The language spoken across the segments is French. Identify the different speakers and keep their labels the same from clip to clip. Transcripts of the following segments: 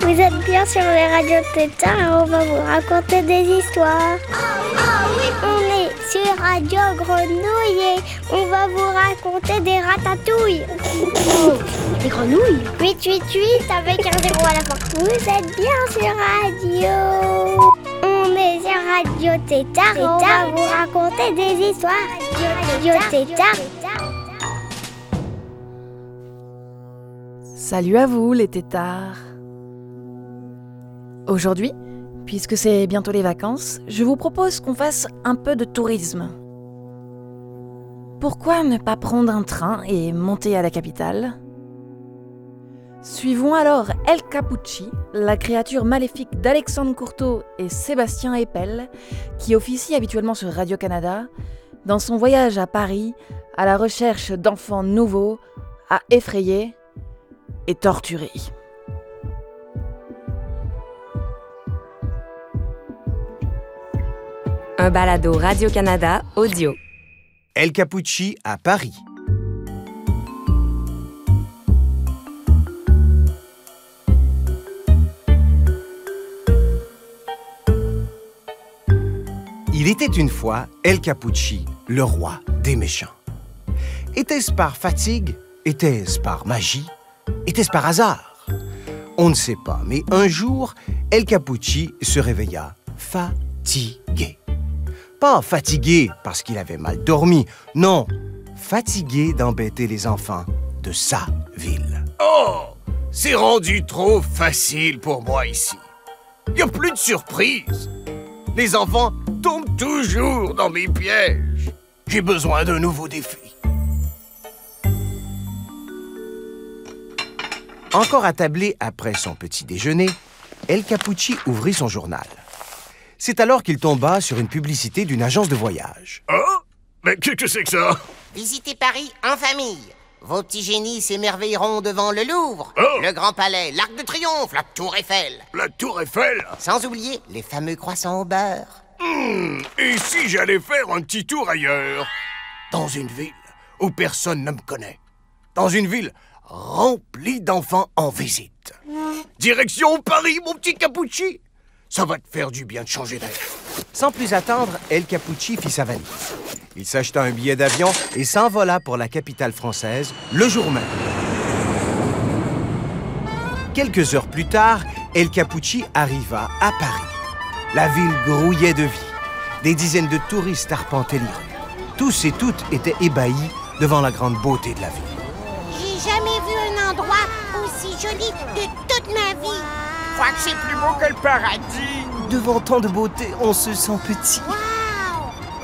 Speaker 1: Vous êtes bien sur les radios Tétard et on va vous raconter des histoires. On est sur Radio Grenouille et on va vous raconter des ratatouilles.
Speaker 2: Des grenouilles
Speaker 1: 888 avec un zéro à la fin. Vous êtes bien sur Radio. Radio Tétard et on va vous raconter des histoires. Radio Tétard.
Speaker 3: Salut à vous les tétards Aujourd'hui, puisque c'est bientôt les vacances, je vous propose qu'on fasse un peu de tourisme. Pourquoi ne pas prendre un train et monter à la capitale? Suivons alors El Capucci, la créature maléfique d'Alexandre Courteau et Sébastien Eppel, qui officie habituellement sur Radio-Canada, dans son voyage à Paris à la recherche d'enfants nouveaux à effrayer et torturer.
Speaker 4: Un balado Radio-Canada audio.
Speaker 5: El Capucci à Paris. Il était une fois El Capucci, le roi des méchants. Était-ce par fatigue? Était-ce par magie? Était-ce par hasard? On ne sait pas, mais un jour, El Capucci se réveilla fatigué. Pas fatigué parce qu'il avait mal dormi, non, fatigué d'embêter les enfants de sa ville.
Speaker 6: Oh, c'est rendu trop facile pour moi ici. Y a plus de surprise. Les enfants tombent toujours dans mes pièges. J'ai besoin d'un nouveau défi.
Speaker 5: Encore attablé après son petit déjeuner, El Capucci ouvrit son journal. C'est alors qu'il tomba sur une publicité d'une agence de voyage.
Speaker 6: Oh, mais qu'est-ce que c'est que ça?
Speaker 7: Visitez Paris en famille. Vos petits génies s'émerveilleront devant le Louvre,
Speaker 6: Oh.
Speaker 7: le Grand Palais, l'Arc de Triomphe, la Tour Eiffel.
Speaker 6: La Tour Eiffel
Speaker 7: Sans oublier les fameux croissants au beurre.
Speaker 6: Et si j'allais faire un petit tour ailleurs? Dans une ville où personne ne me connaît. Dans une ville remplie d'enfants en visite. Direction Paris, mon petit Capucci Ça va te faire du bien de changer d'air.
Speaker 5: Sans plus attendre, El Capucci fit sa valise. Il s'acheta un billet d'avion et s'envola pour la capitale française le jour même. Quelques heures plus tard, El Capucci arriva à Paris. La ville grouillait de vie. Des dizaines de touristes arpentaient les rues. Tous et toutes étaient ébahis devant la grande beauté de la ville.
Speaker 8: J'ai jamais vu un endroit aussi joli de toute ma vie.
Speaker 9: Je crois que c'est plus beau que le paradis.
Speaker 5: Devant tant de beauté, on se sent petit.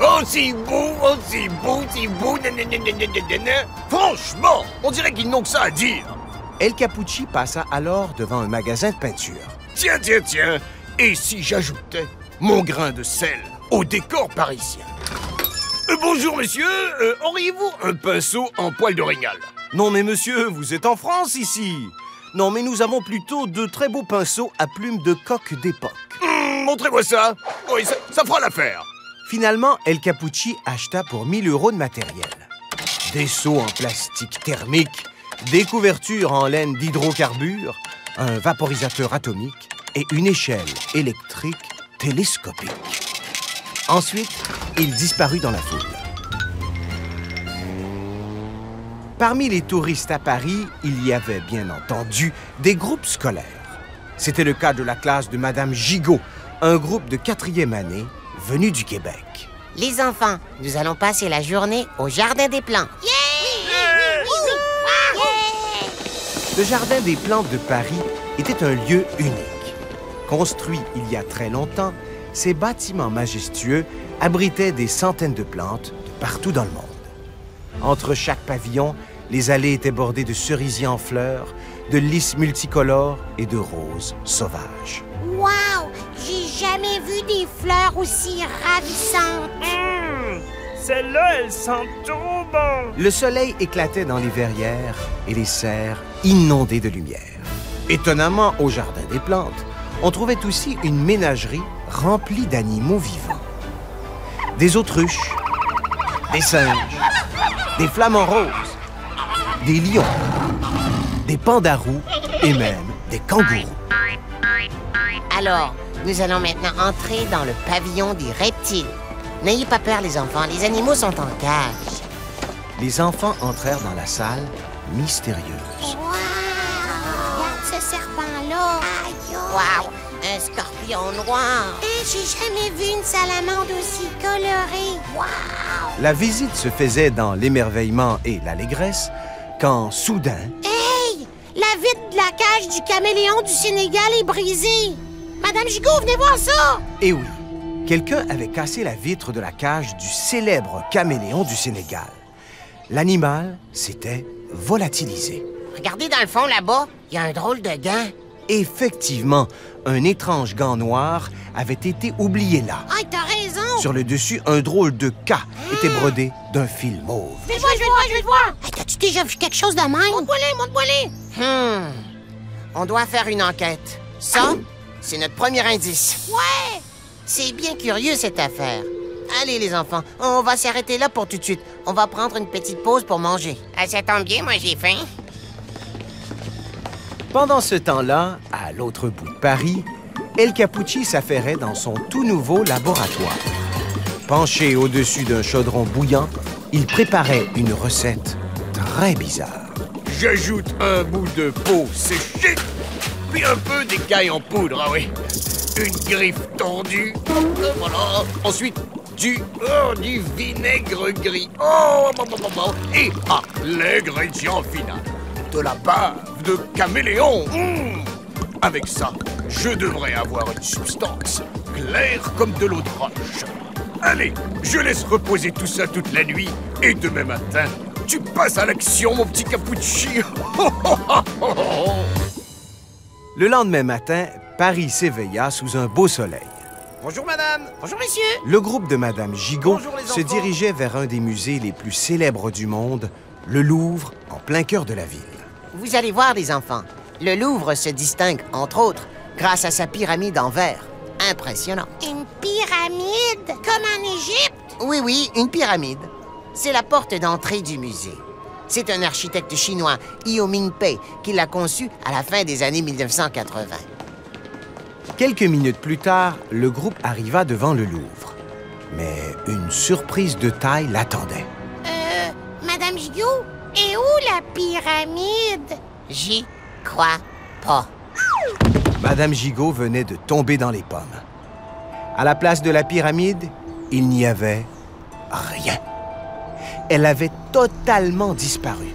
Speaker 6: Oh, c'est beau, oh, c'est beau, c'est beau, nanananananana. Franchement, on dirait qu'ils n'ont que ça à dire.
Speaker 5: El Capucci passa alors devant un magasin de peinture.
Speaker 6: Tiens, tiens, tiens, et si j'ajoutais mon grain de sel au décor parisien? Euh, Bonjour, monsieur, Euh, auriez-vous un pinceau en poil d'orignal?
Speaker 5: Non mais monsieur, vous êtes en France ici. Non mais nous avons plutôt de très beaux pinceaux à plumes de coq d'époque.
Speaker 6: Hmm, Montrez-moi ça. Oui, ça, ça fera l'affaire.
Speaker 5: Finalement, El Capucci acheta pour 1000 euros de matériel. Des seaux en plastique thermique, des couvertures en laine d'hydrocarbures, un vaporisateur atomique et une échelle électrique télescopique. Ensuite, il disparut dans la foule. Parmi les touristes à Paris, il y avait bien entendu des groupes scolaires. C'était le cas de la classe de Madame Gigot, un groupe de quatrième année venu du Québec.
Speaker 7: Les enfants, nous allons passer la journée au Jardin des Plantes.
Speaker 5: Le Jardin des Plantes de Paris était un lieu unique. Construit il y a très longtemps, ces bâtiments majestueux abritaient des centaines de plantes de partout dans le monde. Entre chaque pavillon, les allées étaient bordées de cerisiers en fleurs, de lys multicolores et de roses sauvages.
Speaker 8: Wow! J'ai jamais vu des fleurs aussi ravissantes.
Speaker 9: Hum, Celle-là, elle sent trop bon.
Speaker 5: Le soleil éclatait dans les verrières et les serres inondées de lumière. Étonnamment, au Jardin des Plantes, on trouvait aussi une ménagerie remplie d'animaux vivants. des autruches, des singes, des flamants roses, des lions, des pandarous et même des kangourous.
Speaker 7: Alors, nous allons maintenant entrer dans le pavillon des reptiles. N'ayez pas peur, les enfants, les animaux sont en cage.
Speaker 5: Les enfants entrèrent dans la salle mystérieuse.
Speaker 8: Regarde ce serpent-là.
Speaker 7: Waouh, un scorpion noir.
Speaker 8: Hein, J'ai jamais vu une salamande aussi colorée.
Speaker 5: La visite se faisait dans l'émerveillement et l'allégresse quand, soudain,
Speaker 8: Hey! La vitre de la cage du caméléon du Sénégal est brisée. Madame Gigot, venez voir ça!
Speaker 5: eh oui, quelqu'un avait cassé la vitre de la cage du célèbre caméléon du Sénégal. L'animal s'était volatilisé.
Speaker 7: Regardez dans le fond là-bas, il y a un drôle de gant.
Speaker 5: Effectivement, un étrange gant noir avait été oublié là.
Speaker 8: Ah, t'as raison!
Speaker 5: Sur le dessus, un drôle de K était brodé d'un fil mauve.
Speaker 8: Je vais voir, je vais voir, je vais voir! Hey, T'as-tu déjà vu quelque chose de même? Montre-moi-les, montre-moi-les!
Speaker 7: Hmm. On doit faire une enquête. Ça, c'est notre premier indice.
Speaker 8: Ouais!
Speaker 7: C'est bien curieux cette affaire. Allez les enfants, on va s'arrêter là pour tout de suite. On va prendre une petite pause pour manger. Ah, ça tombe bien, moi j'ai faim.
Speaker 5: Pendant ce temps-là, à l'autre bout de Paris, El Capucci s'affairait dans son tout nouveau laboratoire. Penché au-dessus d'un chaudron bouillant, il préparait une recette très bizarre.
Speaker 6: J'ajoute un bout de peau séchée, puis un peu d'écaille en poudre, ah oui. Une griffe tordue, euh, voilà. Ensuite, du, vinaigre gris. Oh, bon, bon. Et, ah, l'ingrédient final, de la bave de caméléon. Mmh. Avec ça, je devrais avoir une substance claire comme de l'eau de roche. Allez, je laisse reposer tout ça toute la nuit, et demain matin, tu passes à l'action, mon petit Capucci.
Speaker 5: Le lendemain matin, Paris s'éveilla sous un beau soleil.
Speaker 6: Bonjour madame.
Speaker 7: Bonjour monsieur.
Speaker 5: Le groupe de Madame Gigot
Speaker 6: Bonjour,
Speaker 5: se dirigeait vers un des musées les plus célèbres du monde, le Louvre, en plein cœur de la ville.
Speaker 7: Vous allez voir les enfants. Le Louvre se distingue, entre autres, grâce à sa pyramide en verre. Impressionnant.
Speaker 8: Une pyramide? Comme en Égypte?
Speaker 7: Oui, oui, une pyramide. C'est la porte d'entrée du musée. C'est un architecte chinois, Io Ming-pei, qui l'a conçu à la fin des années 1980.
Speaker 5: Quelques minutes plus tard, le groupe arriva devant le Louvre. Mais une surprise de taille l'attendait.
Speaker 8: Euh, Madame Gigot, et où la pyramide?
Speaker 7: J'y crois pas.
Speaker 5: Madame Gigot venait de tomber dans les pommes. À la place de la pyramide, il n'y avait rien. Elle avait totalement disparu,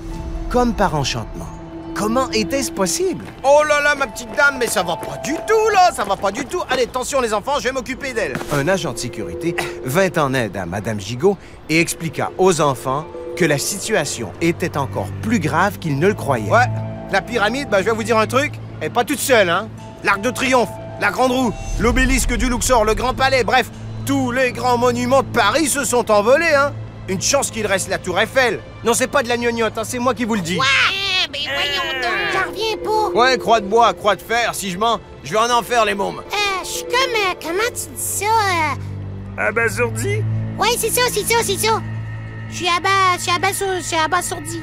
Speaker 5: comme par enchantement. Comment était-ce possible?
Speaker 10: Oh là là, ma petite dame, mais ça va pas du tout, là! Ça va pas du tout! Allez, attention, les enfants, je vais m'occuper d'elle.
Speaker 5: Un agent de sécurité vint en aide à Madame Gigot et expliqua aux enfants que la situation était encore plus grave qu'ils ne le croyaient.
Speaker 10: Ouais, la pyramide, bah, je vais vous dire un truc, elle est pas toute seule, hein? L'Arc de Triomphe, la Grande Roue, l'obélisque du Luxor, le Grand Palais, bref, tous les grands monuments de Paris se sont envolés, hein? Une chance qu'il reste la Tour Eiffel. Non, c'est pas de la gnognotte, hein, c'est moi qui vous le dis.
Speaker 8: Eh, ben voyons donc! J'en reviens pas!
Speaker 10: Ouais, croix de bois, croix de fer, si je mens, je vais en en faire, les mômes.
Speaker 8: Euh, je suis comme... euh, comment tu dis ça? euh?
Speaker 9: Abasourdi?
Speaker 8: Ouais, c'est ça, c'est ça, c'est ça! Je suis aba... Je suis abassou- je suis abasourdi.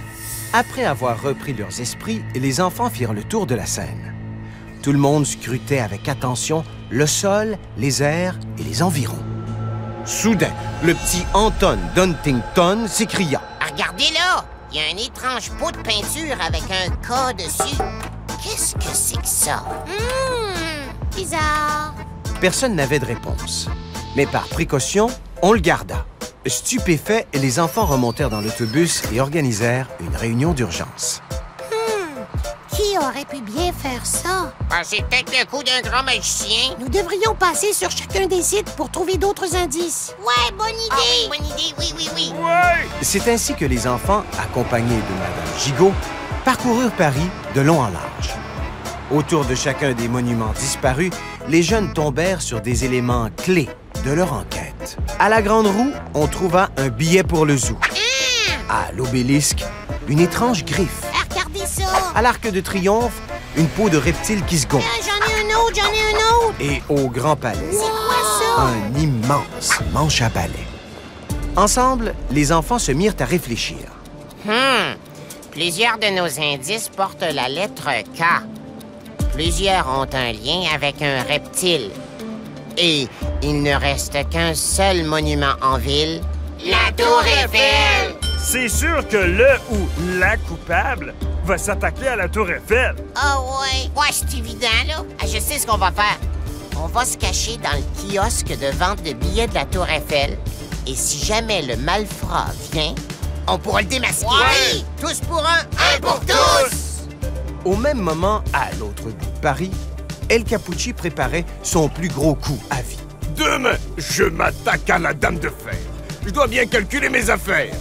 Speaker 5: Après avoir repris leurs esprits, les enfants firent le tour de la scène. Tout le monde scrutait avec attention le sol, les airs et les environs. Soudain, le petit Anton Duntington s'écria.
Speaker 7: Regardez là! Il y a un étrange pot de peinture avec un K dessus. Qu'est-ce que c'est que ça?
Speaker 8: Hum, bizarre.
Speaker 5: Personne n'avait de réponse. Mais par précaution, on le garda. Stupéfaits, les enfants remontèrent dans l'autobus et organisèrent une réunion d'urgence.
Speaker 8: Qui aurait pu bien faire ça?
Speaker 7: Ah, c'est peut-être le coup d'un grand magicien.
Speaker 8: Nous devrions passer sur chacun des sites pour trouver d'autres indices. Ouais, bonne idée!
Speaker 7: Ah oui, bonne idée, oui, oui, oui.
Speaker 9: Ouais
Speaker 5: C'est ainsi que les enfants, accompagnés de Madame Gigot, parcoururent Paris de long en large. Autour de chacun des monuments disparus, les jeunes tombèrent sur des éléments clés de leur enquête. À la Grande Roue, on trouva un billet pour le zoo. À l'obélisque, une étrange griffe. À l'Arc de Triomphe, une peau de reptile qui se gonfle.
Speaker 8: J'en ai un autre, j'en ai un autre!
Speaker 5: Et au Grand Palais,
Speaker 8: C'est quoi ça?
Speaker 5: un immense manche à balai. Ensemble, les enfants se mirent à réfléchir.
Speaker 7: Hmm. Plusieurs de nos indices portent la lettre K. Plusieurs ont un lien avec un reptile. Et il ne reste qu'un seul monument en ville, la Tour Eiffel.
Speaker 9: C'est sûr que le ou la coupable va s'attaquer à la Tour Eiffel.
Speaker 7: Ah ouais. Ouais, c'est évident, là. Ah, je sais ce qu'on va faire. On va se cacher dans le kiosque de vente de billets de la Tour Eiffel. Et si jamais le malfrat vient, on pourra le démasquer.
Speaker 10: Ouais.
Speaker 7: Tous pour un, un pour tous!
Speaker 5: Au même moment, à l'autre bout de Paris, El Capucci préparait son plus gros coup à vie.
Speaker 6: Demain, je m'attaque à la Dame de Fer. Je dois bien calculer mes affaires.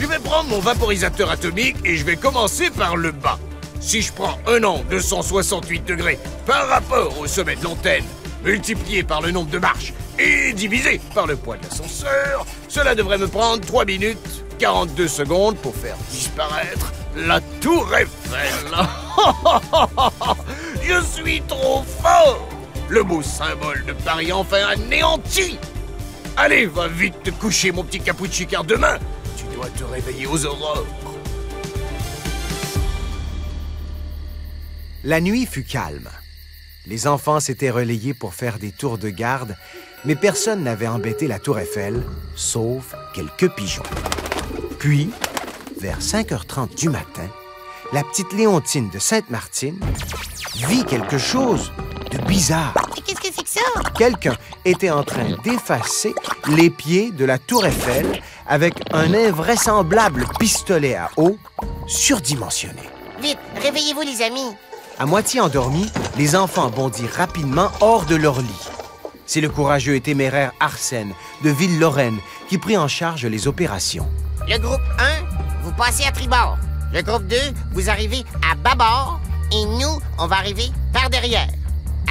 Speaker 6: Je vais prendre mon vaporisateur atomique et je vais commencer par le bas. Si je prends un de 168 degrés par rapport au sommet de l'antenne, multiplié par le nombre de marches et divisé par le poids de l'ascenseur, cela devrait me prendre 3 minutes 42 secondes pour faire disparaître la tour Eiffel. Je suis trop fort Le beau symbole de Paris enfin anéanti Allez, va vite te coucher, mon petit Capucci, car demain, dois te réveiller aux aurores.
Speaker 5: La nuit fut calme. Les enfants s'étaient relayés pour faire des tours de garde, mais personne n'avait embêté la tour Eiffel, sauf quelques pigeons. Puis, vers 5h30 du matin, la petite Léontine de Sainte-Martine vit quelque chose de bizarre.
Speaker 7: Qu'est-ce que c'est que ça?
Speaker 5: Quelqu'un était en train d'effacer les pieds de la tour Eiffel avec un invraisemblable pistolet à eau surdimensionné.
Speaker 7: Vite, réveillez-vous, les amis.
Speaker 5: À moitié endormis, les enfants bondirent rapidement hors de leur lit. C'est le courageux et téméraire Arsène de Ville-Lorraine qui prit en charge les opérations.
Speaker 7: Le groupe 1, vous passez à tribord. Le groupe 2, vous arrivez à bâbord. Et nous, on va arriver par derrière.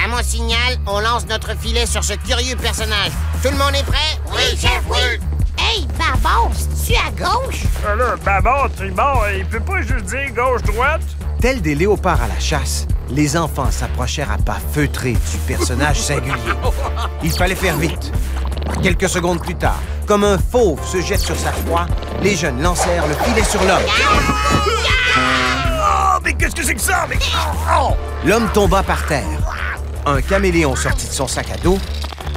Speaker 7: À mon signal, on lance notre filet sur ce curieux personnage. Tout le monde est prêt? Oui, chef, oui! Hey, bâbord, tu à gauche?
Speaker 9: Ah là, bâbord, tribord, il peut pas juste dire gauche-droite?
Speaker 5: Tels des léopards à la chasse, les enfants s'approchèrent à pas feutrés du personnage singulier. Il fallait faire vite. Quelques secondes plus tard, comme un fauve se jette sur sa proie, les jeunes lancèrent le filet sur l'homme.
Speaker 6: Oh, mais qu'est-ce que c'est que ça? Mais... Oh!
Speaker 5: L'homme tomba par terre. Un caméléon sortit de son sac à dos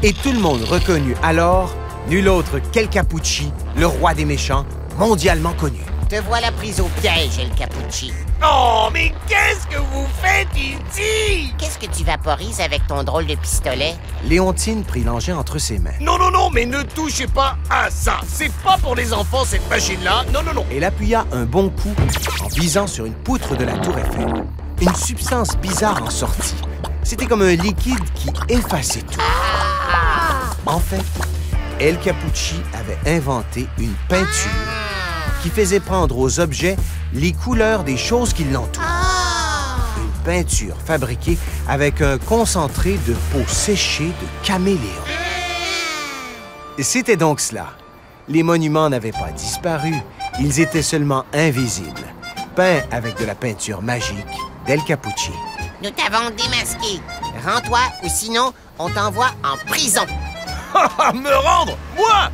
Speaker 5: et tout le monde reconnut alors nul autre qu'El Capucci, le roi des méchants, mondialement connu.
Speaker 7: Te voilà prise au piège, El Capucci.
Speaker 6: Oh, mais qu'est-ce que vous faites ici?
Speaker 7: Qu'est-ce que tu vaporises avec ton drôle de pistolet?
Speaker 5: Léontine prit l'engin entre ses mains.
Speaker 6: Non, non, non, mais ne touchez pas à ça. C'est pas pour les enfants, cette machine-là. Non, non, non.
Speaker 5: Elle appuya un bon coup en visant sur une poutre de la tour Eiffel. Une substance bizarre en sortit. C'était comme un liquide qui effaçait tout. En fait, El Capucci avait inventé une peinture qui faisait prendre aux objets les couleurs des choses qui l'entourent. Une peinture fabriquée avec un concentré de peau séchée de caméléon. C'était donc cela. Les monuments n'avaient pas disparu, ils étaient seulement invisibles, peints avec de la peinture magique d'El Capucci.
Speaker 7: Nous t'avons démasqué. Rends-toi ou sinon, on t'envoie en prison.
Speaker 6: Me rendre? Moi?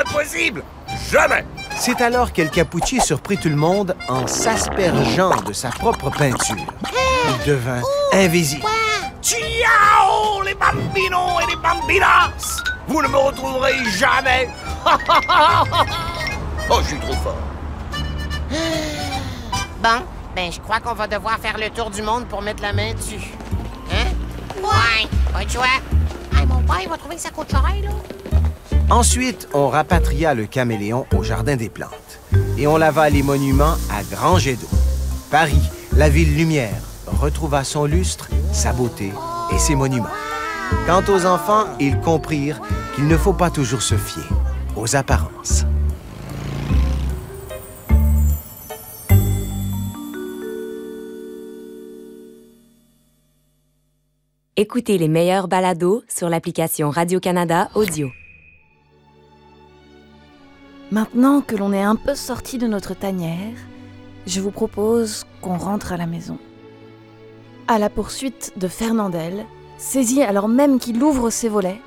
Speaker 6: Impossible! Jamais!
Speaker 5: C'est alors qu'El Capucci surprit tout le monde en s'aspergeant de sa propre peinture. Il devint invisible.
Speaker 6: Ciao, les bambinos et les bambinas! Vous ne me retrouverez jamais! oh, je suis trop fort.
Speaker 7: Bon, ben je crois qu'on va devoir faire le tour du monde pour mettre la main dessus. Hein? Ouais, pas de choix. Hey, mon père, il va trouver que ça coûte cher, là.
Speaker 5: Ensuite, on rapatria le caméléon au Jardin des Plantes et on lava les monuments à grands jets d'eau. Paris, la ville lumière, retrouva son lustre, sa beauté et ses monuments. Quant aux enfants, ils comprirent qu'il ne faut pas toujours se fier aux apparences.
Speaker 4: Écoutez les meilleurs balados sur l'application Radio-Canada Audio.
Speaker 3: Maintenant que l'on est un peu sorti de notre tanière, je vous propose qu'on rentre à la maison. À la poursuite de Fernandel, saisi alors même qu'il ouvre ses volets,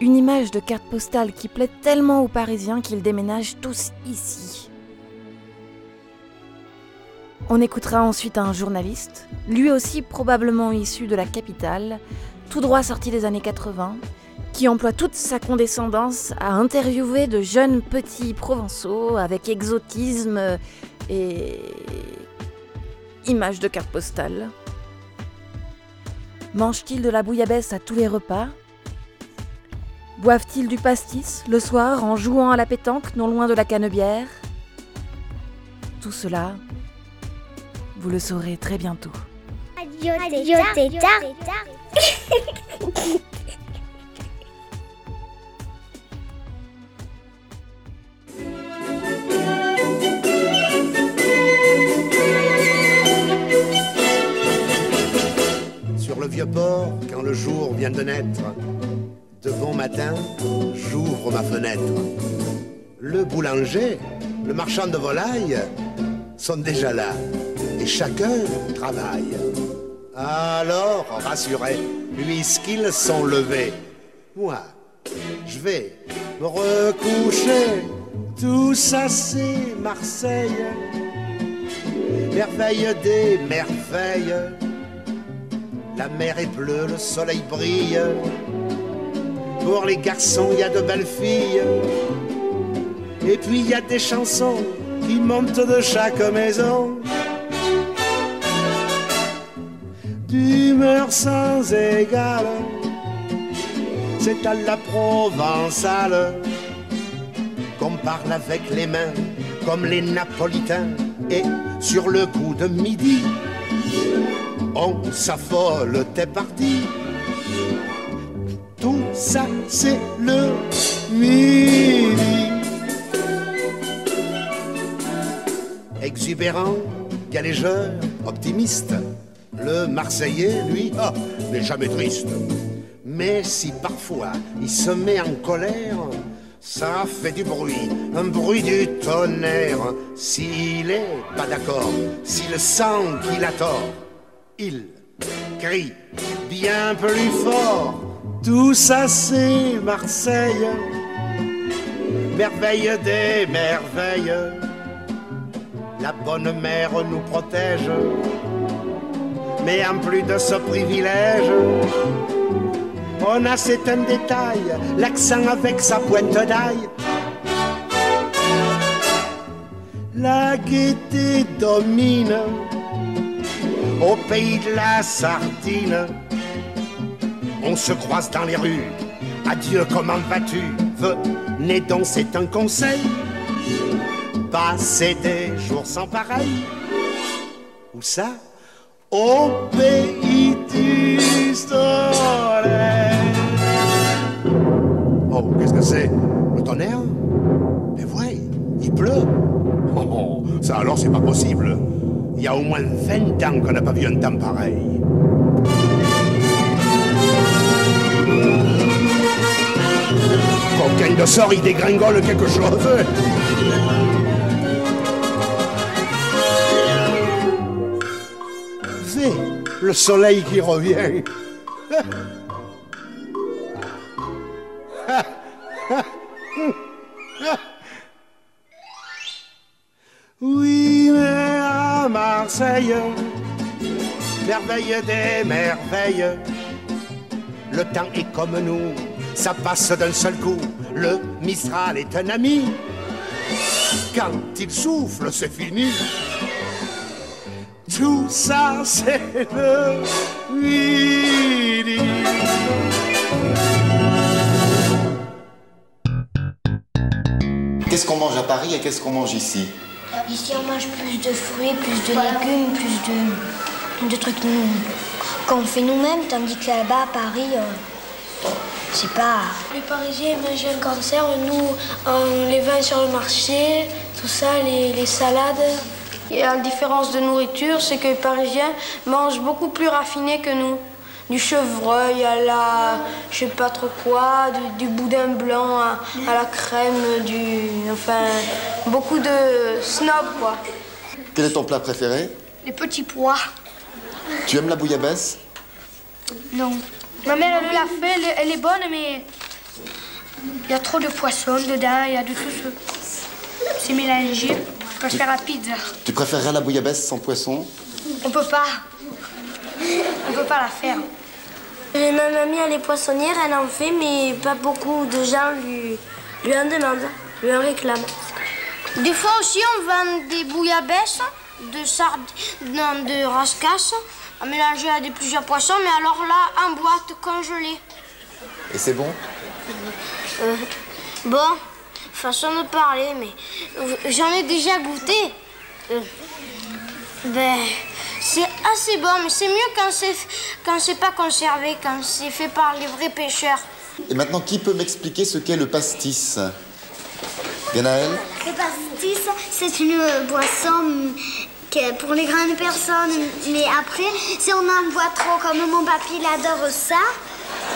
Speaker 3: Une image de carte postale qui plaît tellement aux Parisiens qu'ils déménagent tous ici. On écoutera ensuite un journaliste, lui aussi probablement issu de la capitale, tout droit sorti des années 80, qui emploie toute sa condescendance à interviewer de jeunes petits provençaux avec exotisme et image de carte postale. Mangent-ils de la bouillabaisse à tous les repas? Boivent-ils du pastis le soir en jouant à la pétanque non loin de la canebière? Tout cela, vous le saurez très bientôt.
Speaker 11: Sur le vieux port, quand le jour vient de naître, de bon matin, j'ouvre ma fenêtre. Le boulanger, le marchand de volailles sont déjà là et chacun travaille. Alors, rassuré, puisqu'ils sont levés, moi, je vais me recoucher. Tout ça, c'est Marseille, merveille des merveilles. La mer est bleue, le soleil brille. Pour les garçons, il y a de belles filles. Et puis il y a des chansons qui montent de chaque maison. D'humeur sans égale, c'est à la provençale qu'on parle avec les mains, comme les napolitains. Et sur le coup de midi, on s'affole, t'es parti. Tout ça, c'est le midi. Exubérant, galégeur, optimiste. Le Marseillais, lui, ah, n'est jamais triste. Mais si parfois il se met en colère, ça fait du bruit, un bruit du tonnerre. S'il est pas d'accord, s'il sent qu'il a tort, il crie bien plus fort. Tout ça c'est Marseille, merveille des merveilles. La bonne mère nous protège, mais en plus de ce privilège, on a c'est un détail, l'accent avec sa pointe d'ail. La gaieté domine au pays de la sardine. On se croise dans les rues. Adieu, comment vas-tu? Venez donc, c'est un conseil. Passer des jours sans pareil. Où ça? Au pays du. Oh, qu'est-ce que c'est? Le tonnerre? Mais ouais, il pleut. Oh, oh, ça alors, c'est pas possible. Il y a au moins 20 ans qu'on n'a pas vu un temps pareil. Coquin de sort, il dégringole quelque chose. Le soleil qui revient. Oui, mais à Marseille, merveille des merveilles, le temps est comme nous, ça passe d'un seul coup. Le Mistral est un ami. Quand il souffle, c'est fini. Tout ça, c'est le midi.
Speaker 12: Qu'est-ce qu'on mange à Paris et qu'est-ce qu'on mange ici
Speaker 2: Ici, on mange plus de fruits, plus de légumes, plus de, de trucs qu'on fait nous-mêmes, tandis que là-bas, à Paris, euh, c'est pas.
Speaker 13: Les Parisiens mangent un cancer, nous, on les vend sur le marché, tout ça, les, les salades. Et la différence de nourriture, c'est que les Parisiens mangent beaucoup plus raffiné que nous. Du chevreuil à la, je sais pas trop quoi, du, du boudin blanc à, à la crème, du, enfin, beaucoup de snob quoi.
Speaker 12: Quel est ton plat préféré?
Speaker 13: Les petits pois.
Speaker 12: Tu aimes la bouillabaisse?
Speaker 13: Non. Ma mère, elle me l'a fait, elle, elle est bonne, mais Il y a trop de poissons dedans, il y a de tout ce... C'est mélangé. Je préfère la pizza.
Speaker 12: Tu préférerais la bouillabaisse sans poisson?
Speaker 13: On peut pas. On peut pas la faire.
Speaker 2: Et ma mamie, elle est poissonnière, elle en fait, mais pas beaucoup de gens lui, lui en demandent, lui en réclament.
Speaker 13: Des fois aussi, on vend des bouillabaisse, de sardines, de rascasse, à mélanger à des plusieurs poissons, mais alors là, en boîte congelée.
Speaker 12: Et c'est bon?
Speaker 13: Euh, bon, façon de parler, mais j'en ai déjà goûté. Euh, ben, c'est assez bon, mais c'est mieux quand c'est quand c'est pas conservé, quand c'est fait par les vrais pêcheurs.
Speaker 12: Et maintenant, qui peut m'expliquer ce qu'est le pastis? Ganaël
Speaker 1: Le pastis, c'est une boisson que pour les grandes personnes. Mais après, si on en boit trop, comme mon papy, il adore ça,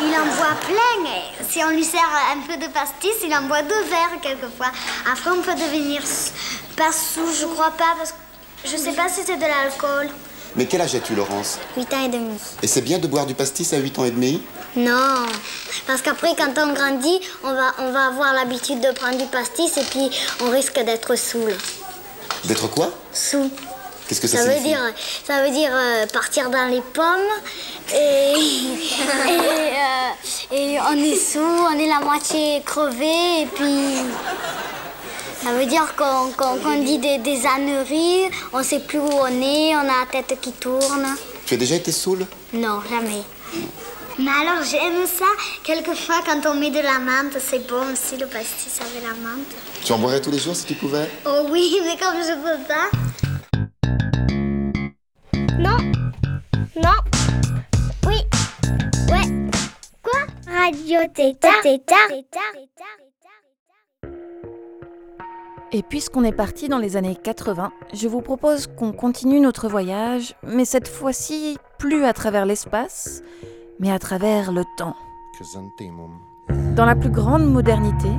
Speaker 1: il en boit plein. Et si on lui sert un peu de pastis, il en boit deux verres quelquefois. Après, on peut devenir pas sous, je crois pas, parce que je sais pas si c'est de l'alcool.
Speaker 12: Mais quel âge as-tu, Laurence?
Speaker 1: 8 ans et demi.
Speaker 12: Et c'est bien de boire du pastis à 8 ans et demi?
Speaker 1: Non, parce qu'après, quand on grandit, on va, on va avoir l'habitude de prendre du pastis et puis on risque d'être saoul.
Speaker 12: D'être quoi?
Speaker 1: Sous.
Speaker 12: Qu'est-ce que ça,
Speaker 1: Ça veut dire, ça veut dire euh, partir dans les pommes et, et, euh, et on est sous, on est la moitié crevé et puis ça veut dire qu'on qu'on- qu'on dit des, des âneries, on sait plus où on est, on a la tête qui tourne.
Speaker 12: Tu as déjà été saoul
Speaker 1: Non, jamais. Mais alors j'aime ça. Quelquefois quand on met de la menthe, c'est bon aussi le pastis avec la menthe.
Speaker 12: Tu en boirais tous les jours si tu pouvais
Speaker 1: Oh oui, mais comme je peux pas. Non. Non. Oui. Ouais. Quoi? Radio Tétard. Tétard.
Speaker 3: Et puisqu'on est parti dans les années 80, je vous propose qu'on continue notre voyage, mais cette fois-ci plus à travers l'espace, mais à travers le temps. Dans la plus grande modernité,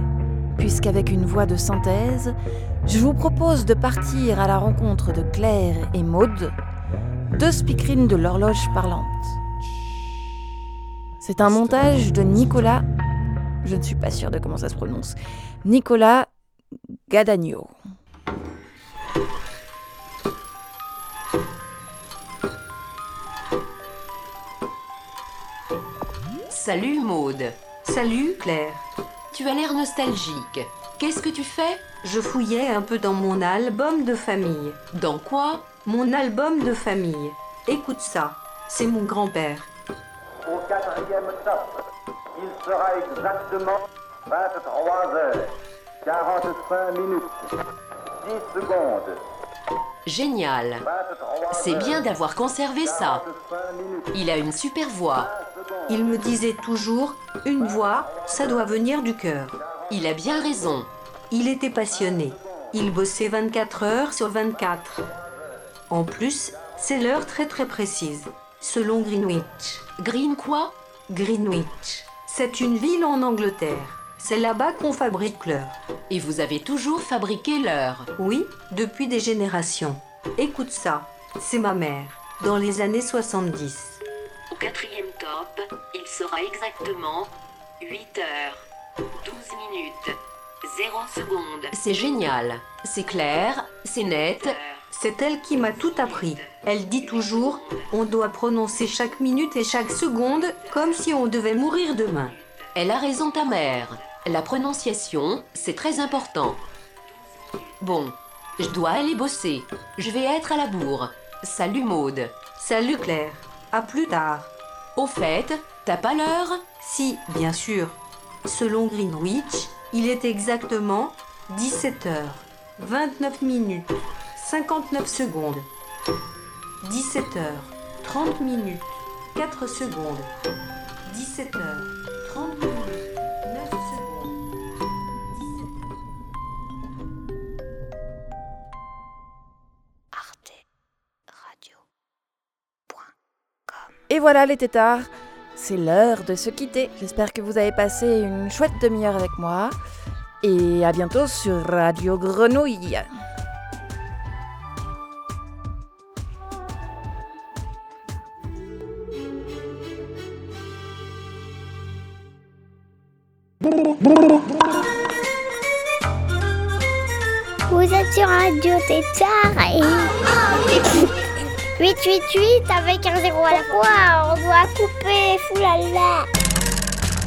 Speaker 3: puisqu'avec une voix de synthèse, je vous propose de partir à la rencontre de Claire et Maude, deux speakerines de l'horloge parlante. C'est un montage de Nicolas, je ne suis pas sûre de comment ça se prononce, Nicolas Gadagno.
Speaker 14: Salut Maude.
Speaker 15: Salut Claire.
Speaker 14: Tu as l'air nostalgique. Qu'est-ce que tu fais?
Speaker 15: Je fouillais un peu dans mon album de famille.
Speaker 14: Dans quoi?
Speaker 15: Mon album de famille. Écoute ça, c'est mon grand-père.
Speaker 16: Au quatrième top, il sera exactement 23 heures, 45 minutes, 10 secondes.
Speaker 14: Génial. C'est bien d'avoir conservé ça. Il a une super voix.
Speaker 15: Il me disait toujours, une voix, ça doit venir du cœur.
Speaker 14: Il a bien raison.
Speaker 15: Il était passionné. Il bossait 24 heures sur 24. En plus, c'est l'heure très très précise, selon Greenwich.
Speaker 14: Green quoi?
Speaker 15: Greenwich. C'est une ville en Angleterre. C'est là-bas qu'on fabrique l'heure.
Speaker 14: Et vous avez toujours fabriqué l'heure?
Speaker 15: Oui, depuis des générations. Écoute ça, c'est ma mère, dans les années 70.
Speaker 14: Au quatrième top, il sera exactement 8 heures, 12 minutes, 0 secondes. C'est génial. C'est clair, c'est net.
Speaker 15: C'est elle qui m'a tout appris. Elle dit toujours, on doit prononcer chaque minute et chaque seconde comme si on devait mourir demain.
Speaker 14: Elle a raison ta mère. La prononciation, c'est très important. Bon, je dois aller bosser. Je vais être à la bourre. Salut Maude.
Speaker 15: Salut Claire. À plus tard.
Speaker 14: Au fait, t'as pas l'heure?
Speaker 15: Si, bien sûr. Selon Greenwich, il est exactement 17 heures, 29 minutes, 59 secondes. 17 heures, 30 minutes, 4 secondes. 17 heures, 30 minutes, 9 secondes.
Speaker 3: Et voilà les tétards, c'est l'heure de se quitter. J'espère que vous avez passé une chouette demi-heure avec moi. Et à bientôt sur Radio Grenouille.
Speaker 2: Sur Radio Tétard et... 888 avec un zéro à la fois, on doit couper, foulala.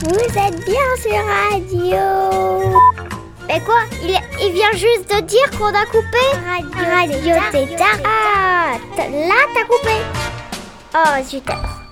Speaker 2: Vous êtes bien sur Radio. Mais quoi? Il, il vient juste de dire qu'on a coupé Radio, Radio Tétard. Ah, là t'as coupé. Oh zut.